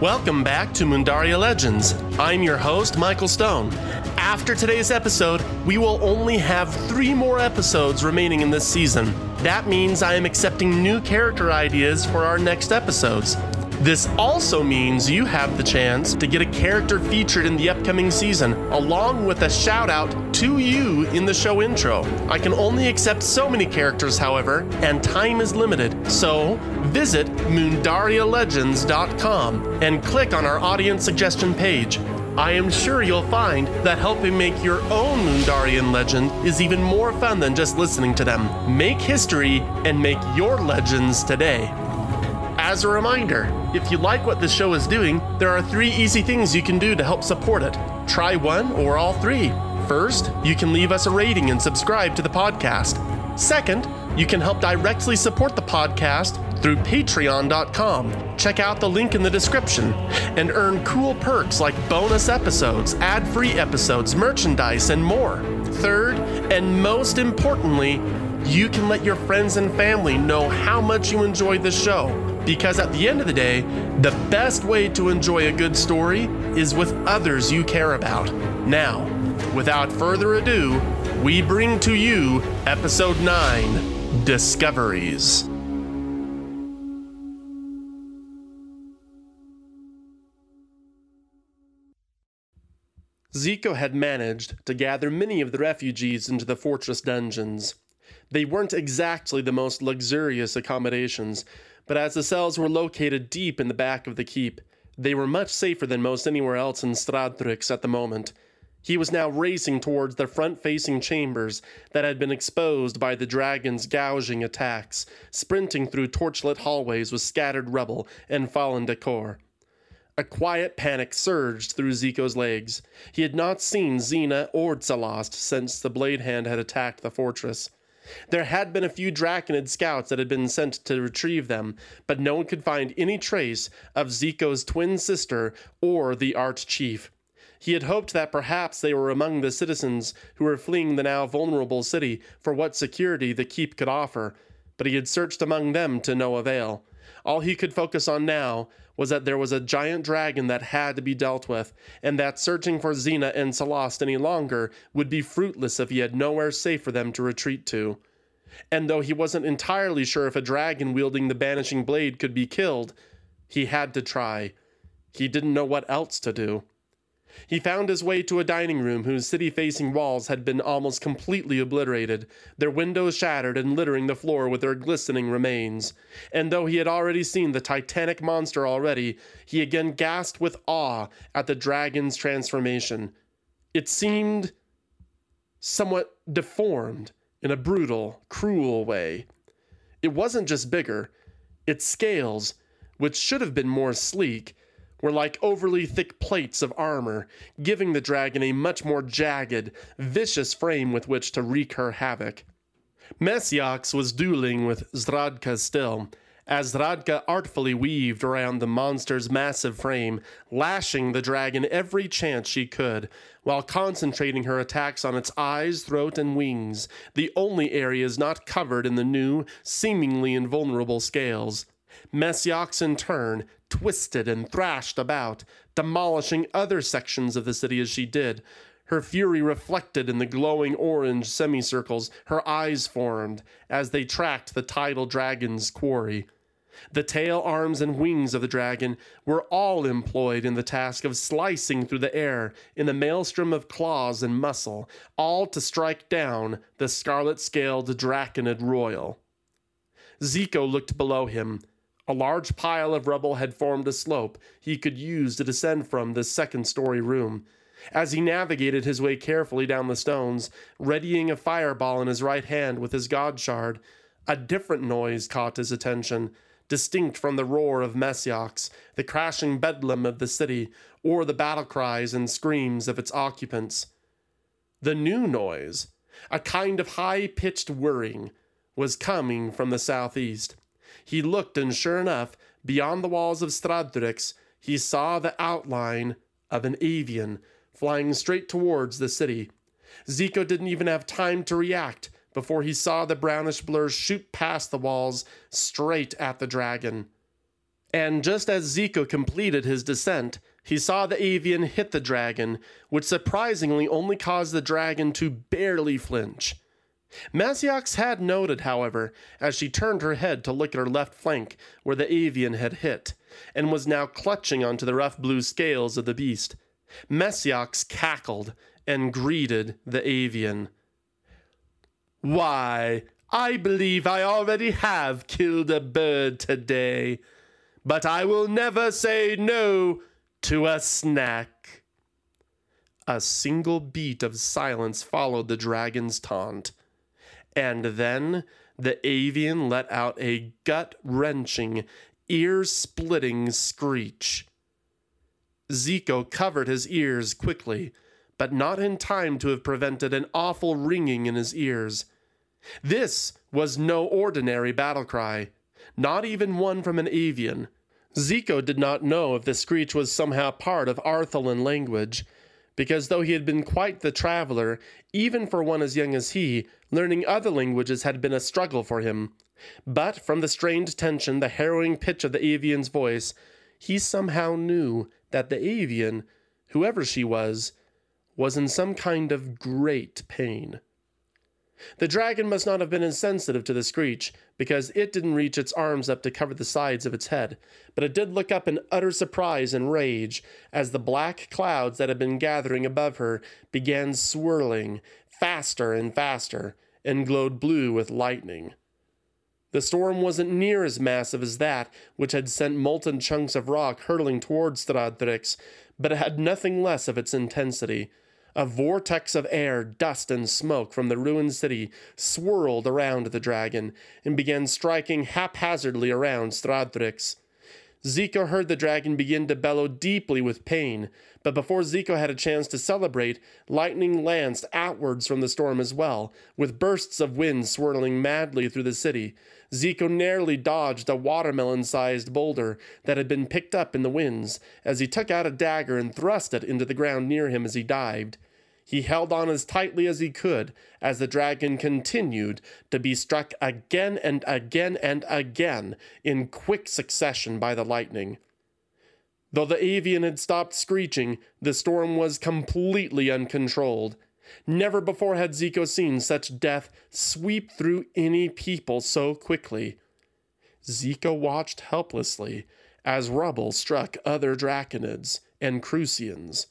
Welcome back to Mundaria Legends. I'm your host, Michael Stone. After today's episode, we will only have three more episodes remaining in this season. That means I am accepting new character ideas for our next episodes. This also means you have the chance to get a character featured in the upcoming season, along with a shout out to you in the show intro. I can only accept so many characters, however, and time is limited, so visit MundariaLegends.com and click on our audience suggestion page. I am sure you'll find that helping make your own Mundarian legend is even more fun than just listening to them. Make history and make your legends today. As a reminder, if you like what this show is doing, there are three easy things you can do to help support it. Try one or all three. First, you can leave us a rating and subscribe to the podcast. Second, you can help directly support the podcast through patreon.com. Check out the link in the description and earn cool perks like bonus episodes, ad free episodes, merchandise, and more. Third, and most importantly, you can let your friends and family know how much you enjoyed the show. Because at the end of the day, the best way to enjoy a good story is with others you care about. Now, without further ado, we bring to you Episode 9 Discoveries. Zico had managed to gather many of the refugees into the fortress dungeons. They weren't exactly the most luxurious accommodations, but as the cells were located deep in the back of the keep, they were much safer than most anywhere else in Stradthryx at the moment. He was now racing towards the front facing chambers that had been exposed by the dragon's gouging attacks, sprinting through torchlit hallways with scattered rubble and fallen decor. A quiet panic surged through Zico's legs. He had not seen Xena or Zalost since the Blade Hand had attacked the fortress. There had been a few Draconid scouts that had been sent to retrieve them, but no one could find any trace of Zico's twin sister or the Arch Chief. He had hoped that perhaps they were among the citizens who were fleeing the now vulnerable city for what security the keep could offer, but he had searched among them to no avail. All he could focus on now was that there was a giant dragon that had to be dealt with, and that searching for Xena and Zalost any longer would be fruitless if he had nowhere safe for them to retreat to. And though he wasn't entirely sure if a dragon wielding the banishing blade could be killed, he had to try. He didn't know what else to do. He found his way to a dining room whose city facing walls had been almost completely obliterated, their windows shattered and littering the floor with their glistening remains. And though he had already seen the titanic monster already, he again gasped with awe at the dragon's transformation. It seemed somewhat deformed in a brutal, cruel way. It wasn't just bigger, its scales, which should have been more sleek, were like overly thick plates of armor, giving the dragon a much more jagged, vicious frame with which to wreak her havoc. Messiox was dueling with Zradka still, as Zradka artfully weaved around the monster's massive frame, lashing the dragon every chance she could, while concentrating her attacks on its eyes, throat, and wings, the only areas not covered in the new, seemingly invulnerable scales. Messiox, in turn, twisted and thrashed about, demolishing other sections of the city as she did. Her fury reflected in the glowing orange semicircles her eyes formed as they tracked the tidal dragon's quarry. The tail, arms, and wings of the dragon were all employed in the task of slicing through the air in a maelstrom of claws and muscle, all to strike down the scarlet scaled Draconid royal. Zico looked below him, a large pile of rubble had formed a slope he could use to descend from this second story room. As he navigated his way carefully down the stones, readying a fireball in his right hand with his god shard, a different noise caught his attention, distinct from the roar of Messiox, the crashing bedlam of the city, or the battle cries and screams of its occupants. The new noise, a kind of high pitched whirring, was coming from the southeast. He looked, and sure enough, beyond the walls of Stradthryx, he saw the outline of an avian flying straight towards the city. Zico didn't even have time to react before he saw the brownish blur shoot past the walls straight at the dragon. And just as Zico completed his descent, he saw the avian hit the dragon, which surprisingly only caused the dragon to barely flinch. Maziox had noted, however, as she turned her head to look at her left flank where the avian had hit, and was now clutching onto the rough blue scales of the beast. Maziox cackled and greeted the avian. Why, I believe I already have killed a bird today, but I will never say no to a snack. A single beat of silence followed the dragon's taunt, and then the avian let out a gut wrenching, ear splitting screech. Zico covered his ears quickly, but not in time to have prevented an awful ringing in his ears. This was no ordinary battle cry, not even one from an avian. Zico did not know if the screech was somehow part of Arthalan language, because though he had been quite the traveler, even for one as young as he, learning other languages had been a struggle for him. But from the strained tension, the harrowing pitch of the avian's voice, he somehow knew that the avian, whoever she was, was in some kind of great pain. The dragon must not have been insensitive to the screech, because it didn't reach its arms up to cover the sides of its head, but it did look up in utter surprise and rage as the black clouds that had been gathering above her began swirling faster and faster and glowed blue with lightning. The storm wasn't near as massive as that which had sent molten chunks of rock hurtling towards Stradthryx, but it had nothing less of its intensity. A vortex of air, dust, and smoke from the ruined city swirled around the dragon and began striking haphazardly around Stradthryx. Zico heard the dragon begin to bellow deeply with pain, but before Zico had a chance to celebrate, lightning lanced outwards from the storm as well, with bursts of wind swirling madly through the city. Zico narrowly dodged a watermelon sized boulder that had been picked up in the winds as he took out a dagger and thrust it into the ground near him as he dived. He held on as tightly as he could as the dragon continued to be struck again and again and again in quick succession by the lightning. Though the avian had stopped screeching, the storm was completely uncontrolled. Never before had Zico seen such death sweep through any people so quickly. Zico watched helplessly as rubble struck other draconids and Crucians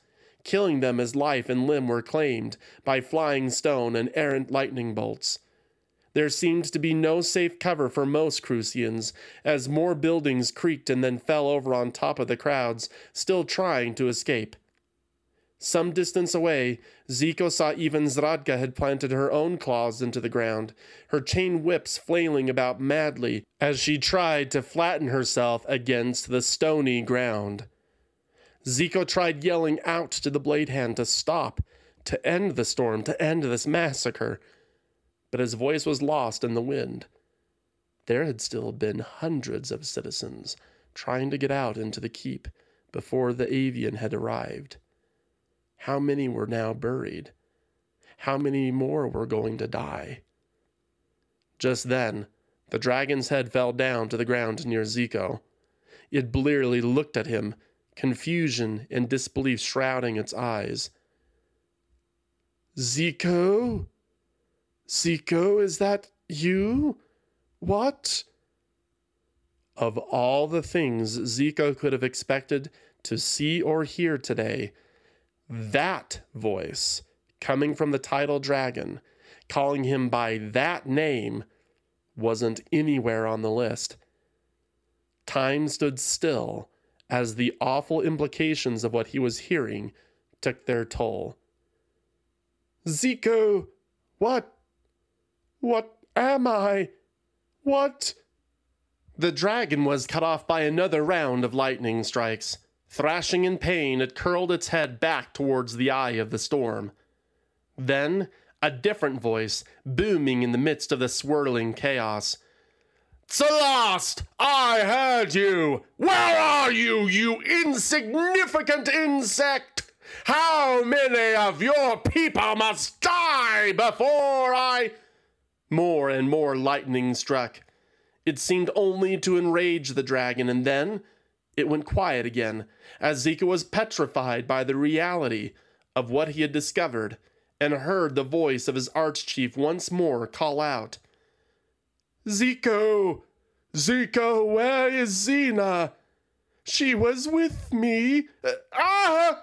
killing them as life and limb were claimed by flying stone and errant lightning bolts. There seemed to be no safe cover for most Crucians, as more buildings creaked and then fell over on top of the crowds, still trying to escape. Some distance away, Zico saw even Zradka had planted her own claws into the ground, her chain whips flailing about madly as she tried to flatten herself against the stony ground. Zico tried yelling out to the blade hand to stop, to end the storm, to end this massacre, but his voice was lost in the wind. There had still been hundreds of citizens trying to get out into the keep before the avian had arrived. How many were now buried? How many more were going to die? Just then, the dragon's head fell down to the ground near Zico. It blearily looked at him confusion and disbelief shrouding its eyes. Zico? Zico, is that you? What? Of all the things Zico could have expected to see or hear today, that voice coming from the tidal dragon, calling him by that name, wasn't anywhere on the list. Time stood still as the awful implications of what he was hearing took their toll. Zico, what? What am I? What? The dragon was cut off by another round of lightning strikes. Thrashing in pain, it curled its head back towards the eye of the storm. Then, a different voice, booming in the midst of the swirling chaos, Celeste, I heard you. Where are you, you insignificant insect? How many of your people must die before I. More and more lightning struck. It seemed only to enrage the dragon, and then, it went quiet again, as Zico was petrified by the reality of what he had discovered and heard the voice of his archchief once more call out Zico! Zico, where is Xena? She was with me. Uh, ah!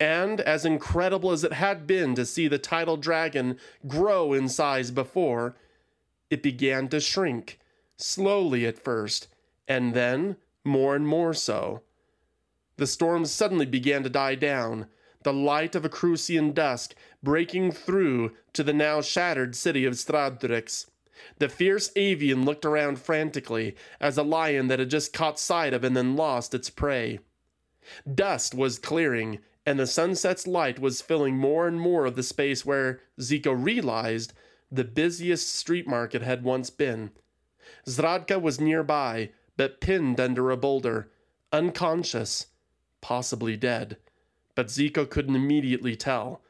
And as incredible as it had been to see the tidal dragon grow in size before, it began to shrink, slowly at first, and then more and more so. The storm suddenly began to die down, the light of a Crucian dusk breaking through to the now shattered city of Stradthryx. The fierce avian looked around frantically as a lion that had just caught sight of and then lost its prey. Dust was clearing, and the sunset's light was filling more and more of the space where, Zico realized, the busiest street market had once been. Zradka was nearby, but pinned under a boulder, unconscious, possibly dead. But Zico couldn't immediately tell.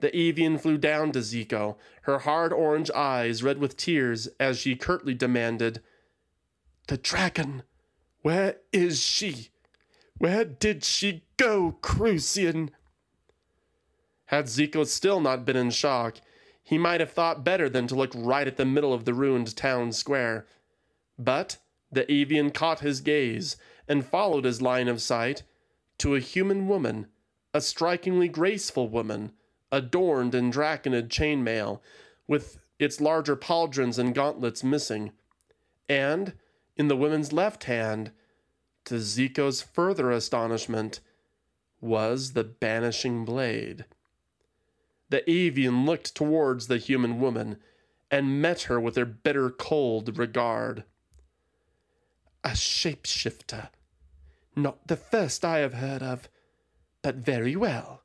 The avian flew down to Zico, her hard orange eyes red with tears, as she curtly demanded, The dragon! Where is she? Where did she go, Crucian? Had Zico still not been in shock, he might have thought better than to look right at the middle of the ruined town square. But the avian caught his gaze and followed his line of sight to a human woman, a strikingly graceful woman, adorned in draconid chainmail, with its larger pauldrons and gauntlets missing. And, in the woman's left hand, to Zico's further astonishment, was the banishing blade. The avian looked towards the human woman and met her with a bitter cold regard. A shapeshifter. Not the first I have heard of, but very well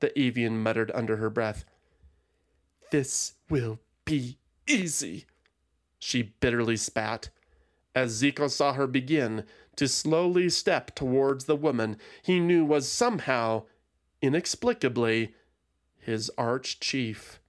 the avian muttered under her breath. This will be easy, she bitterly spat, as Zico saw her begin to slowly step towards the woman he knew was somehow, inexplicably, his arch chief.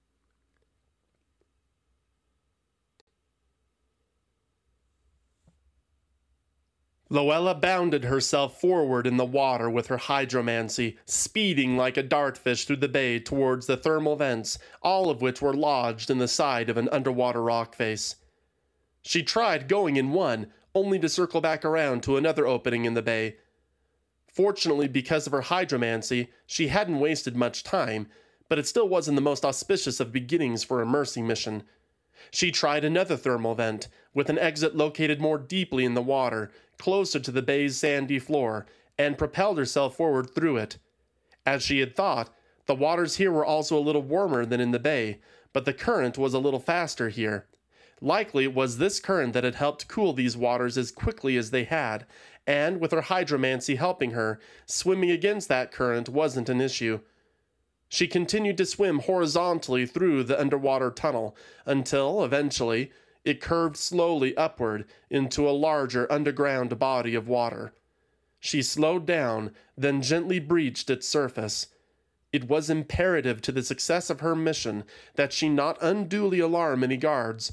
Loella bounded herself forward in the water with her hydromancy, speeding like a dartfish through the bay towards the thermal vents, all of which were lodged in the side of an underwater rock face. She tried going in one, only to circle back around to another opening in the bay. Fortunately, because of her hydromancy, she hadn't wasted much time, but it still wasn't the most auspicious of beginnings for a mercy mission. She tried another thermal vent, with an exit located more deeply in the water, closer to the bay's sandy floor, and propelled herself forward through it. As she had thought, the waters here were also a little warmer than in the bay, but the current was a little faster here. Likely it was this current that had helped cool these waters as quickly as they had, and with her hydromancy helping her, swimming against that current wasn't an issue. She continued to swim horizontally through the underwater tunnel until, eventually, it curved slowly upward into a larger underground body of water. She slowed down, then gently breached its surface. It was imperative to the success of her mission that she not unduly alarm any guards,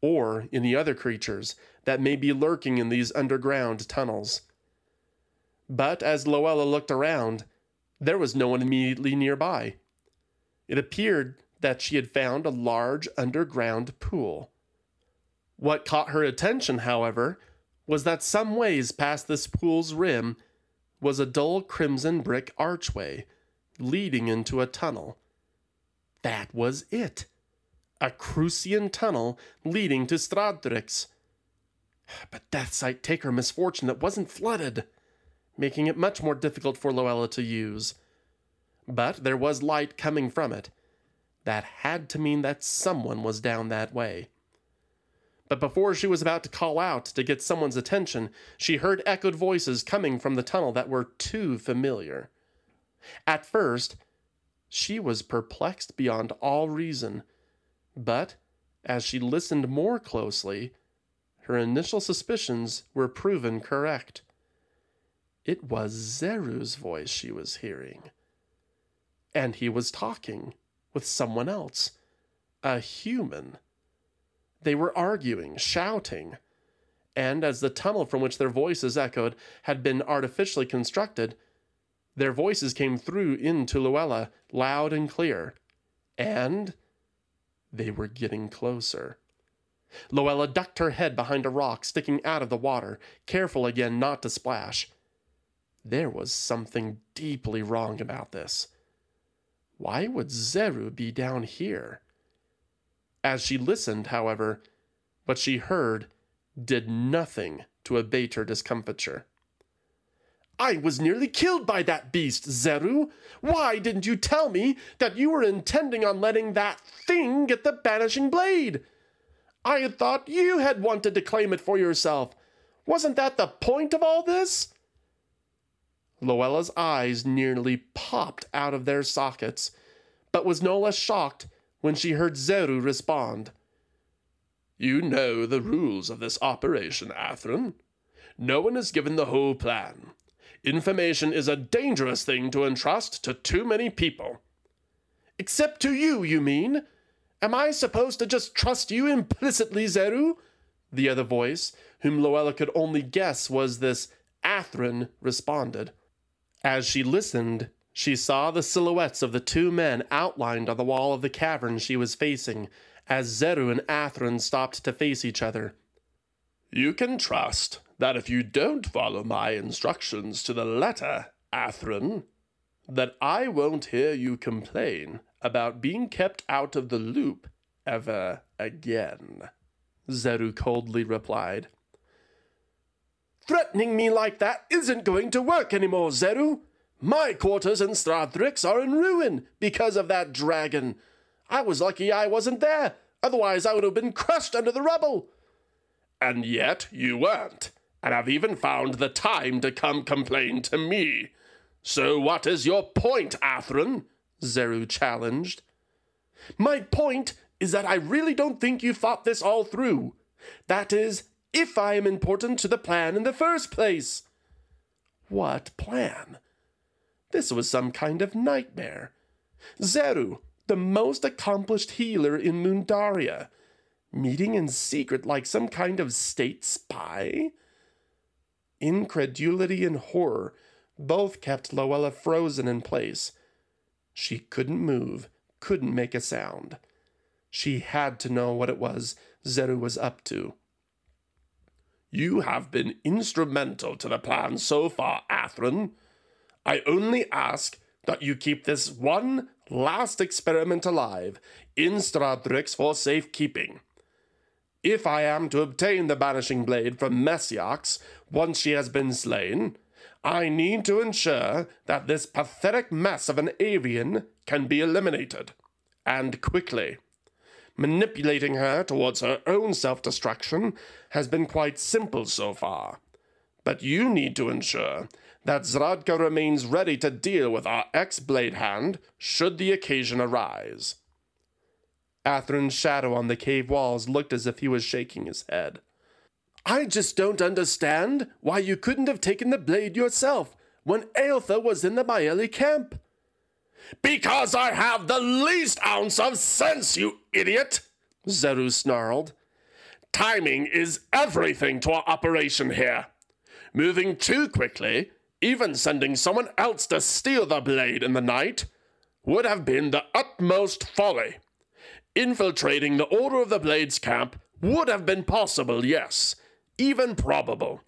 or any other creatures that may be lurking in these underground tunnels. But as Loella looked around, there was no one immediately nearby. It appeared that she had found a large underground pool. What caught her attention, however, was that some ways past this pool's rim was a dull crimson brick archway leading into a tunnel. That was it. A Crucian tunnel leading to Stradthryx. But Deathsight take her misfortune that wasn't flooded, making it much more difficult for Loella to use. But there was light coming from it. That had to mean that someone was down that way. But before she was about to call out to get someone's attention, she heard echoed voices coming from the tunnel that were too familiar. At first, she was perplexed beyond all reason, but as she listened more closely, her initial suspicions were proven correct. It was Zeru's voice she was hearing. And he was talking with someone else, a human. They were arguing, shouting, and as the tunnel from which their voices echoed had been artificially constructed, their voices came through into Loella, loud and clear. And they were getting closer. Loella ducked her head behind a rock sticking out of the water, careful again not to splash. There was something deeply wrong about this. Why would Zeru be down here? As she listened, however, what she heard did nothing to abate her discomfiture. I was nearly killed by that beast, Zeru. Why didn't you tell me that you were intending on letting that thing get the banishing blade? I had thought you had wanted to claim it for yourself. Wasn't that the point of all this? Loella's eyes nearly popped out of their sockets, but was no less shocked when she heard Zeru respond. You know the rules of this operation, Athrun. No one is given the whole plan. Information is a dangerous thing to entrust to too many people. Except to you, you mean? Am I supposed to just trust you implicitly, Zeru? The other voice, whom Loella could only guess was this Athrun, responded. As she listened, she saw the silhouettes of the two men outlined on the wall of the cavern she was facing, as Zeru and Athrun stopped to face each other. You can trust that if you don't follow my instructions to the letter, Athrun, that I won't hear you complain about being kept out of the loop ever again, Zeru coldly replied. Threatening me like that isn't going to work anymore, Zeru. My quarters in Stradthryx are in ruin because of that dragon. I was lucky I wasn't there, otherwise I would have been crushed under the rubble. And yet you weren't, and have even found the time to come complain to me. So what is your point, Athrun? Zeru challenged. My point is that I really don't think you thought this all through. That is, if I am important to the plan in the first place. What plan? This was some kind of nightmare. Zeru, the most accomplished healer in Mundaria, meeting in secret like some kind of state spy? Incredulity and horror both kept Loella frozen in place she couldn't move, couldn't make a sound. She had to know what it was Zeru was up to. You have been instrumental to the plan so far, Athrun. I only ask that you keep this one last experiment alive in Stradthryx for safekeeping. If I am to obtain the banishing blade from Messiax once she has been slain, I need to ensure that this pathetic mess of an avian can be eliminated, and quickly. Manipulating her towards her own self destruction has been quite simple so far. But you need to ensure that Zradka remains ready to deal with our ex blade hand should the occasion arise. Athrun's shadow on the cave walls looked as if he was shaking his head. I just don't understand why you couldn't have taken the blade yourself when Aeltha was in the Maeli camp. Because I have the least ounce of sense, you idiot! Zeru snarled. Timing is everything to our operation here. Moving too quickly, even sending someone else to steal the blade in the night, would have been the utmost folly. Infiltrating the Order of the Blades camp would have been possible, yes, even probable.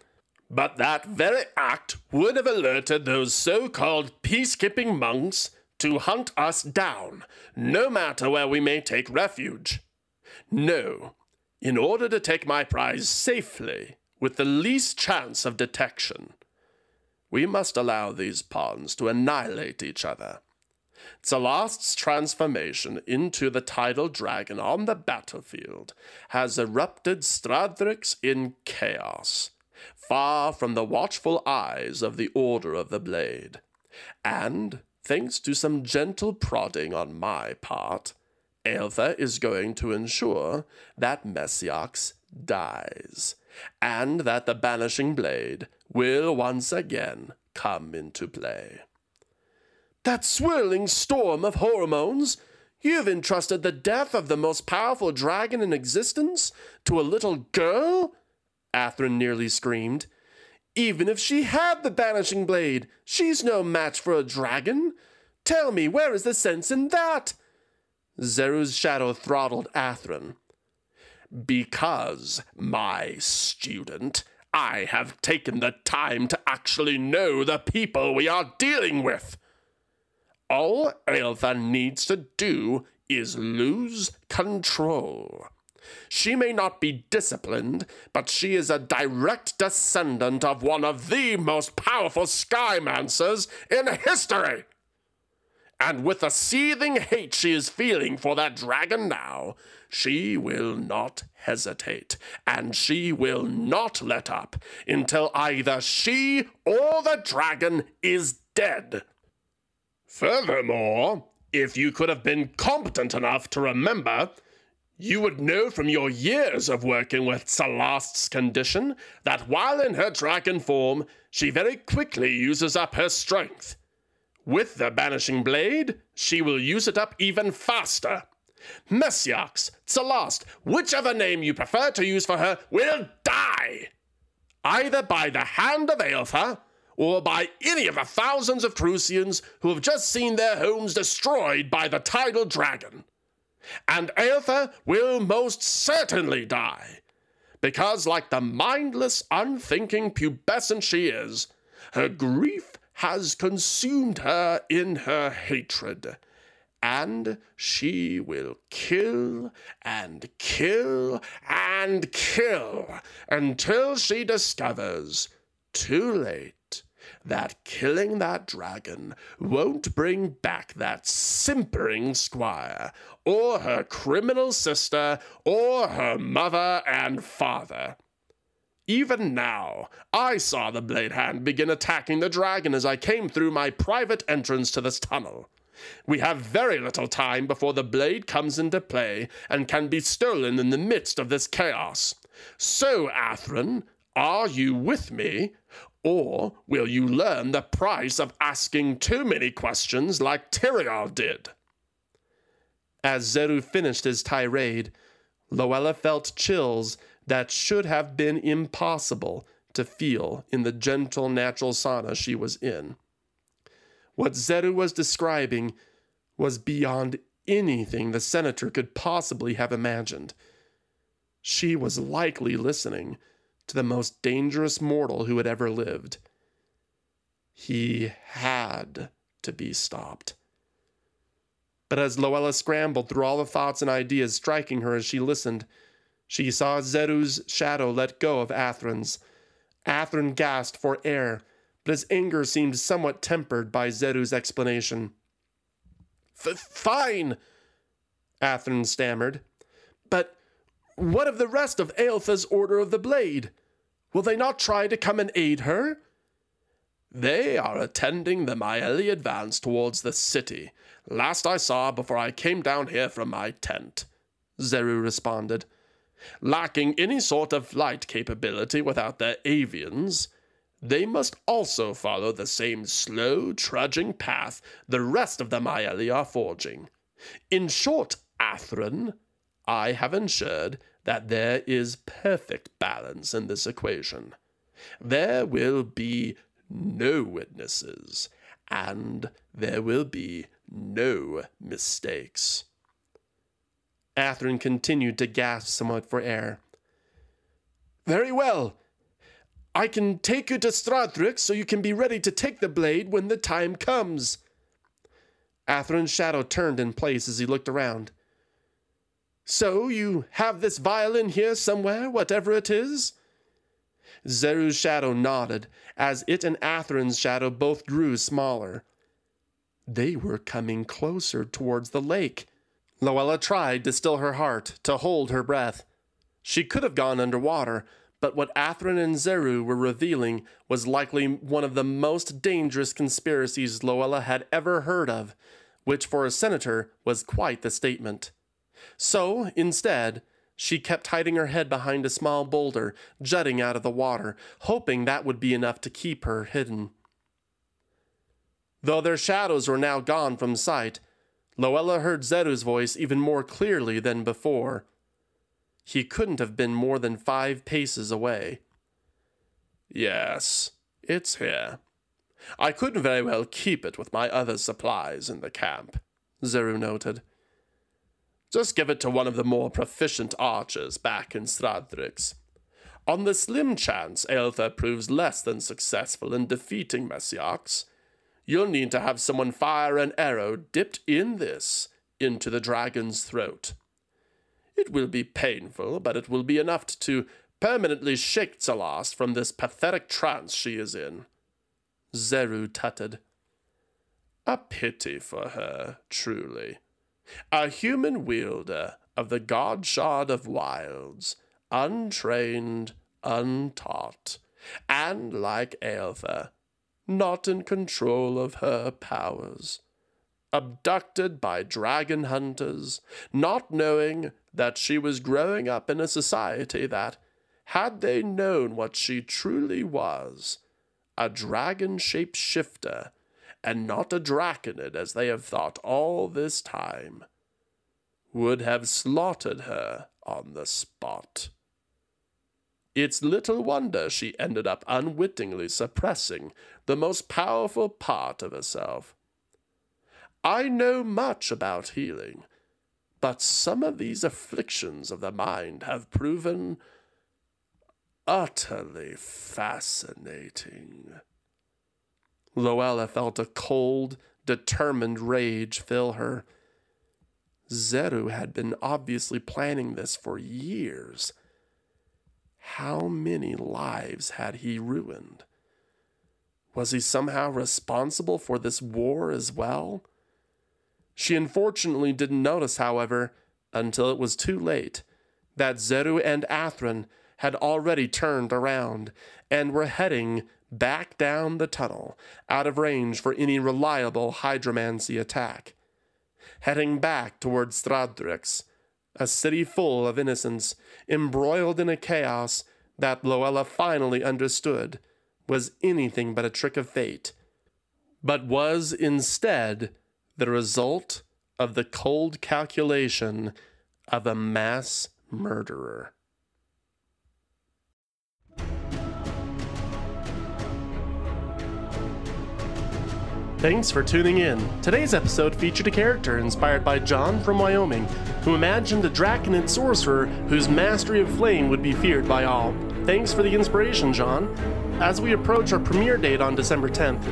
But that very act would have alerted those so called peacekeeping monks to hunt us down, no matter where we may take refuge. No, in order to take my prize safely, with the least chance of detection, we must allow these pawns to annihilate each other. Zalast's transformation into the tidal dragon on the battlefield has erupted Stradthryx in chaos, far from the watchful eyes of the Order of the Blade. And, thanks to some gentle prodding on my part, Aeltha is going to ensure that Messiax dies, and that the Banishing Blade will once again come into play. That swirling storm of hormones? You've entrusted the death of the most powerful dragon in existence to a little girl? Athrun nearly screamed. Even if she had the banishing blade, she's no match for a dragon. Tell me, where is the sense in that? Zeru's shadow throttled Athrun. Because, my student, I have taken the time to actually know the people we are dealing with. All Aeltha needs to do is lose control. She may not be disciplined, but she is a direct descendant of one of the most powerful Skymancers in history. And with the seething hate she is feeling for that dragon now, she will not hesitate, and she will not let up until either she or the dragon is dead. Furthermore, if you could have been competent enough to remember, you would know from your years of working with Celast's condition that while in her dragon form, she very quickly uses up her strength. With the Banishing Blade, she will use it up even faster. Messiax, Celast, whichever name you prefer to use for her, will die! Either by the hand of Aeltha, or by any of the thousands of Crucians who have just seen their homes destroyed by the tidal dragon. And Aeltha will most certainly die, because, like the mindless, unthinking pubescent she is, her grief has consumed her in her hatred. And she will kill and kill and kill until she discovers, too late, that killing that dragon won't bring back that simpering squire, or her criminal sister, or her mother and father. Even now, I saw the Blade Hand begin attacking the dragon as I came through my private entrance to this tunnel. We have very little time before the blade comes into play and can be stolen in the midst of this chaos. So, Athrun, are you with me, or will you learn the price of asking too many questions like Tyrael did? As Zeru finished his tirade, Loella felt chills that should have been impossible to feel in the gentle natural sauna she was in. What Zeru was describing was beyond anything the senator could possibly have imagined. She was likely listening to the most dangerous mortal who had ever lived. He had to be stopped. But as Loella scrambled through all the thoughts and ideas striking her as she listened, she saw Zeru's shadow let go of Athrun's. Athrun gasped for air, but his anger seemed somewhat tempered by Zeru's explanation. Fine, Athrun stammered. But what of the rest of Aeltha's Order of the Blade? Will they not try to come and aid her? They are attending the Maeli advance towards the city, last I saw before I came down here from my tent, Zeru responded. Lacking any sort of flight capability without their avians, they must also follow the same slow, trudging path the rest of the Maeli are forging. In short, Athrun, I have ensured that there is perfect balance in this equation. There will be no witnesses, and there will be no mistakes. Athrun continued to gasp somewhat for air. Very well. I can take you to Stradthryx so you can be ready to take the blade when the time comes. Athrun's shadow turned in place as he looked around. So you have this violin here somewhere, whatever it is? Zeru's shadow nodded, as it and Athrun's shadow both grew smaller. They were coming closer towards the lake. Loella tried to still her heart, to hold her breath. She could have gone underwater, but what Athrun and Zeru were revealing was likely one of the most dangerous conspiracies Loella had ever heard of, which for a senator was quite the statement. So, instead, she kept hiding her head behind a small boulder jutting out of the water, hoping that would be enough to keep her hidden. Though their shadows were now gone from sight, Loella heard Zeru's voice even more clearly than before. He couldn't have been more than five paces away. Yes, it's here. I couldn't very well keep it with my other supplies in the camp, Zeru noted. Just give it to one of the more proficient archers back in Stradthryx. On the slim chance Aeltha proves less than successful in defeating Messiax, you'll need to have someone fire an arrow dipped in this into the dragon's throat. It will be painful, but it will be enough to permanently shake Zalas from this pathetic trance she is in. Zeru tutted. A pity for her, truly. A human wielder of the god shard of wilds, untrained, untaught, and like Aeltha, not in control of her powers. Abducted by dragon hunters, not knowing that she was growing up in a society that, had they known what she truly was, a dragon shaped shifter, and not a draconid as they have thought all this time, would have slaughtered her on the spot. It's little wonder she ended up unwittingly suppressing the most powerful part of herself. I know much about healing, but some of these afflictions of the mind have proven utterly fascinating. Loella felt a cold, determined rage fill her. Zeru had been obviously planning this for years. How many lives had he ruined? Was he somehow responsible for this war as well? She unfortunately didn't notice, however, until it was too late, that Zeru and Athrun had already turned around and were heading back down the tunnel, out of range for any reliable hydromancy attack. Heading back towards Stradthryx, a city full of innocents, embroiled in a chaos that Loella finally understood was anything but a trick of fate, but was instead the result of the cold calculation of a mass murderer. Thanks for tuning in. Today's episode featured a character inspired by John from Wyoming, who imagined a Draconid sorcerer whose mastery of flame would be feared by all. Thanks for the inspiration, John. As we approach our premiere date on December 10th,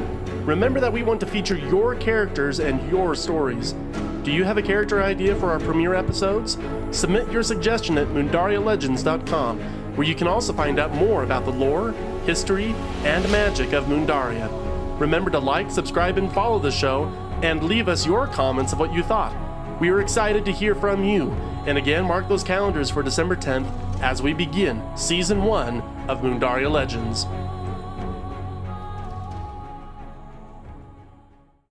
remember that we want to feature your characters and your stories. Do you have a character idea for our premiere episodes? Submit your suggestion at MundariaLegends.com, where you can also find out more about the lore, history, and magic of Mundaria. Remember to like, subscribe, and follow the show, and leave us your comments of what you thought. We are excited to hear from you. And again, mark those calendars for December 10th as we begin Season 1 of Mundaria Legends.